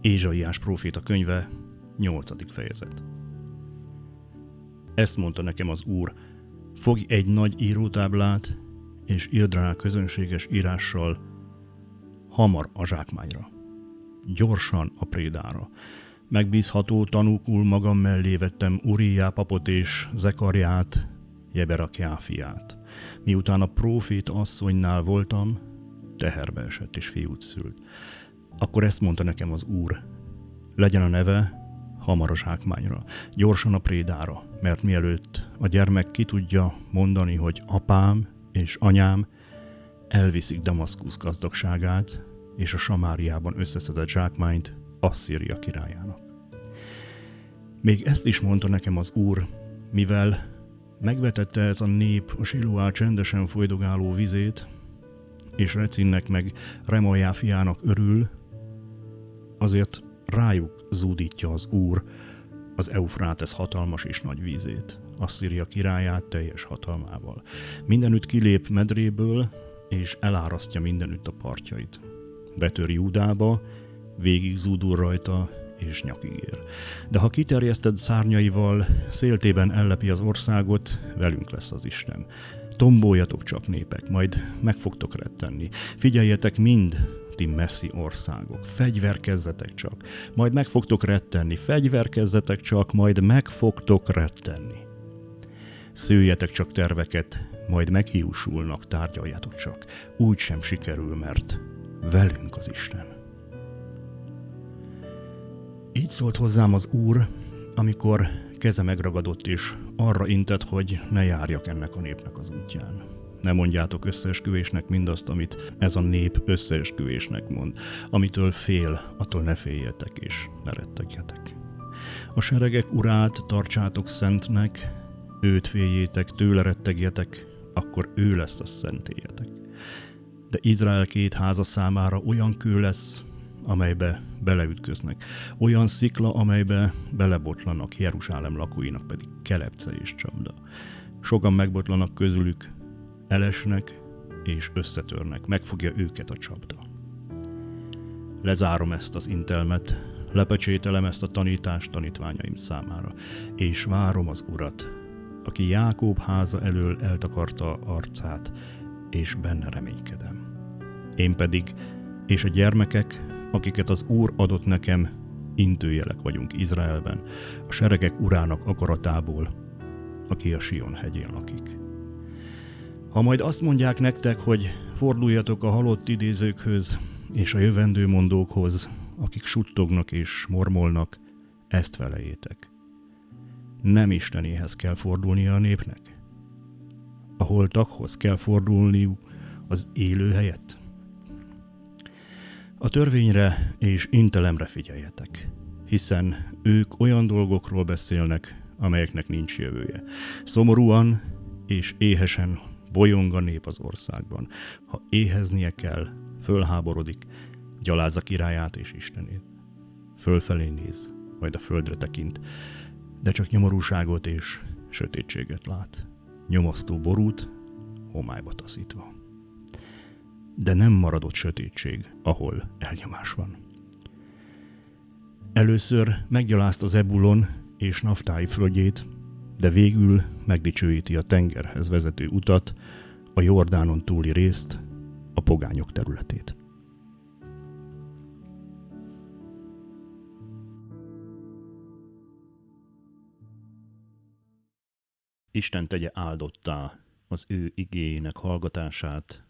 Ézsaiás próféta könyve, 8. fejezet. Ezt mondta nekem az Úr, fogj egy nagy írótáblát, és írd rá közönséges írással, hamar a zsákmányra, gyorsan a prédára. Megbízható tanúkul magam mellé vettem Uriá papot és Zekarját, Jeberakjá fiát. Miután a prófét asszonynál voltam, teherbe esett és fiút szült. Akkor ezt mondta nekem az úr, legyen a neve hamar a zsákmányra, gyorsan a prédára, mert mielőtt a gyermek ki tudja mondani, hogy apám és anyám, elviszik Damaszkusz gazdagságát és a Samáriában összeszedett zsákmányt Asszíria királyának. Még ezt is mondta nekem az úr, mivel megvetette ez a nép a Siloá csendesen folydogáló vizét, és Recinnek meg Remaljá fiának örül, azért rájuk zúdítja az Úr az Eufrátesz hatalmas és nagy vízét, Asszíria királyát teljes hatalmával. Mindenütt kilép medréből, és elárasztja mindenütt a partjait. Betör Júdába, végig zúdul rajta, és nyakig ér. De ha kiterjeszted szárnyaival, széltében ellepi az országot, velünk lesz az Isten. Tomboljatok csak népek, majd meg fogtok rettenni. Figyeljetek mind, ti messzi országok, fegyverkezzetek csak, majd meg fogtok rettenni, fegyverkezzetek csak, majd meg fogtok rettenni. Szőjetek csak terveket, majd meghiúsulnak, tárgyaljátok csak. Úgy sem sikerül, mert velünk az Isten. Így szólt hozzám az Úr, amikor keze megragadott és arra intett, hogy ne járjak ennek a népnek az útján. Ne mondjátok összeesküvésnek mindazt, amit ez a nép összeesküvésnek mond. Amitől fél, attól ne féljetek és ne rettegjetek. A seregek urát tartsátok szentnek, őt féljétek, tőle rettegjetek, akkor ő lesz a szentélyetek. De Izrael két háza számára olyan kő lesz, amelybe beleütköznek. Olyan szikla, amelybe belebotlanak, Jeruzsálem lakóinak pedig kelepce és csapda. Sokan megbotlanak közülük, elesnek és összetörnek, megfogja őket a csapda. Lezárom ezt az intelmet, lepecsételem ezt a tanítást tanítványaim számára, és várom az Urat, aki Jákób háza elől eltakarta arcát, és benne reménykedem. Én pedig, és a gyermekek, akiket az Úr adott nekem, intőjelek vagyunk Izraelben, a seregek urának akaratából, aki a Sion hegyén lakik. Ha majd azt mondják nektek, hogy forduljatok a halott idézőkhöz és a jövendő mondókhoz, akik suttognak és mormolnak, ezt felejétek. Nem Istenéhez kell fordulnia a népnek? A holtakhoz kell fordulniuk az élő helyett? A törvényre és intelemre figyeljetek, hiszen ők olyan dolgokról beszélnek, amelyeknek nincs jövője. Szomorúan és éhesen bolyong a nép az országban. Ha éheznie kell, fölháborodik, gyalázza királyát és Istenét. Fölfelé néz, majd a földre tekint, de csak nyomorúságot és sötétséget lát. Nyomasztó borút, homályba taszítva. De nem maradott sötétség, ahol elnyomás van. Először meggyalázt az Ebulon és Naftái földjét, de végül megdicsőíti a tengerhez vezető utat, a Jordánon túli részt, a pogányok területét. Isten tegye áldottá az ő igényének hallgatását,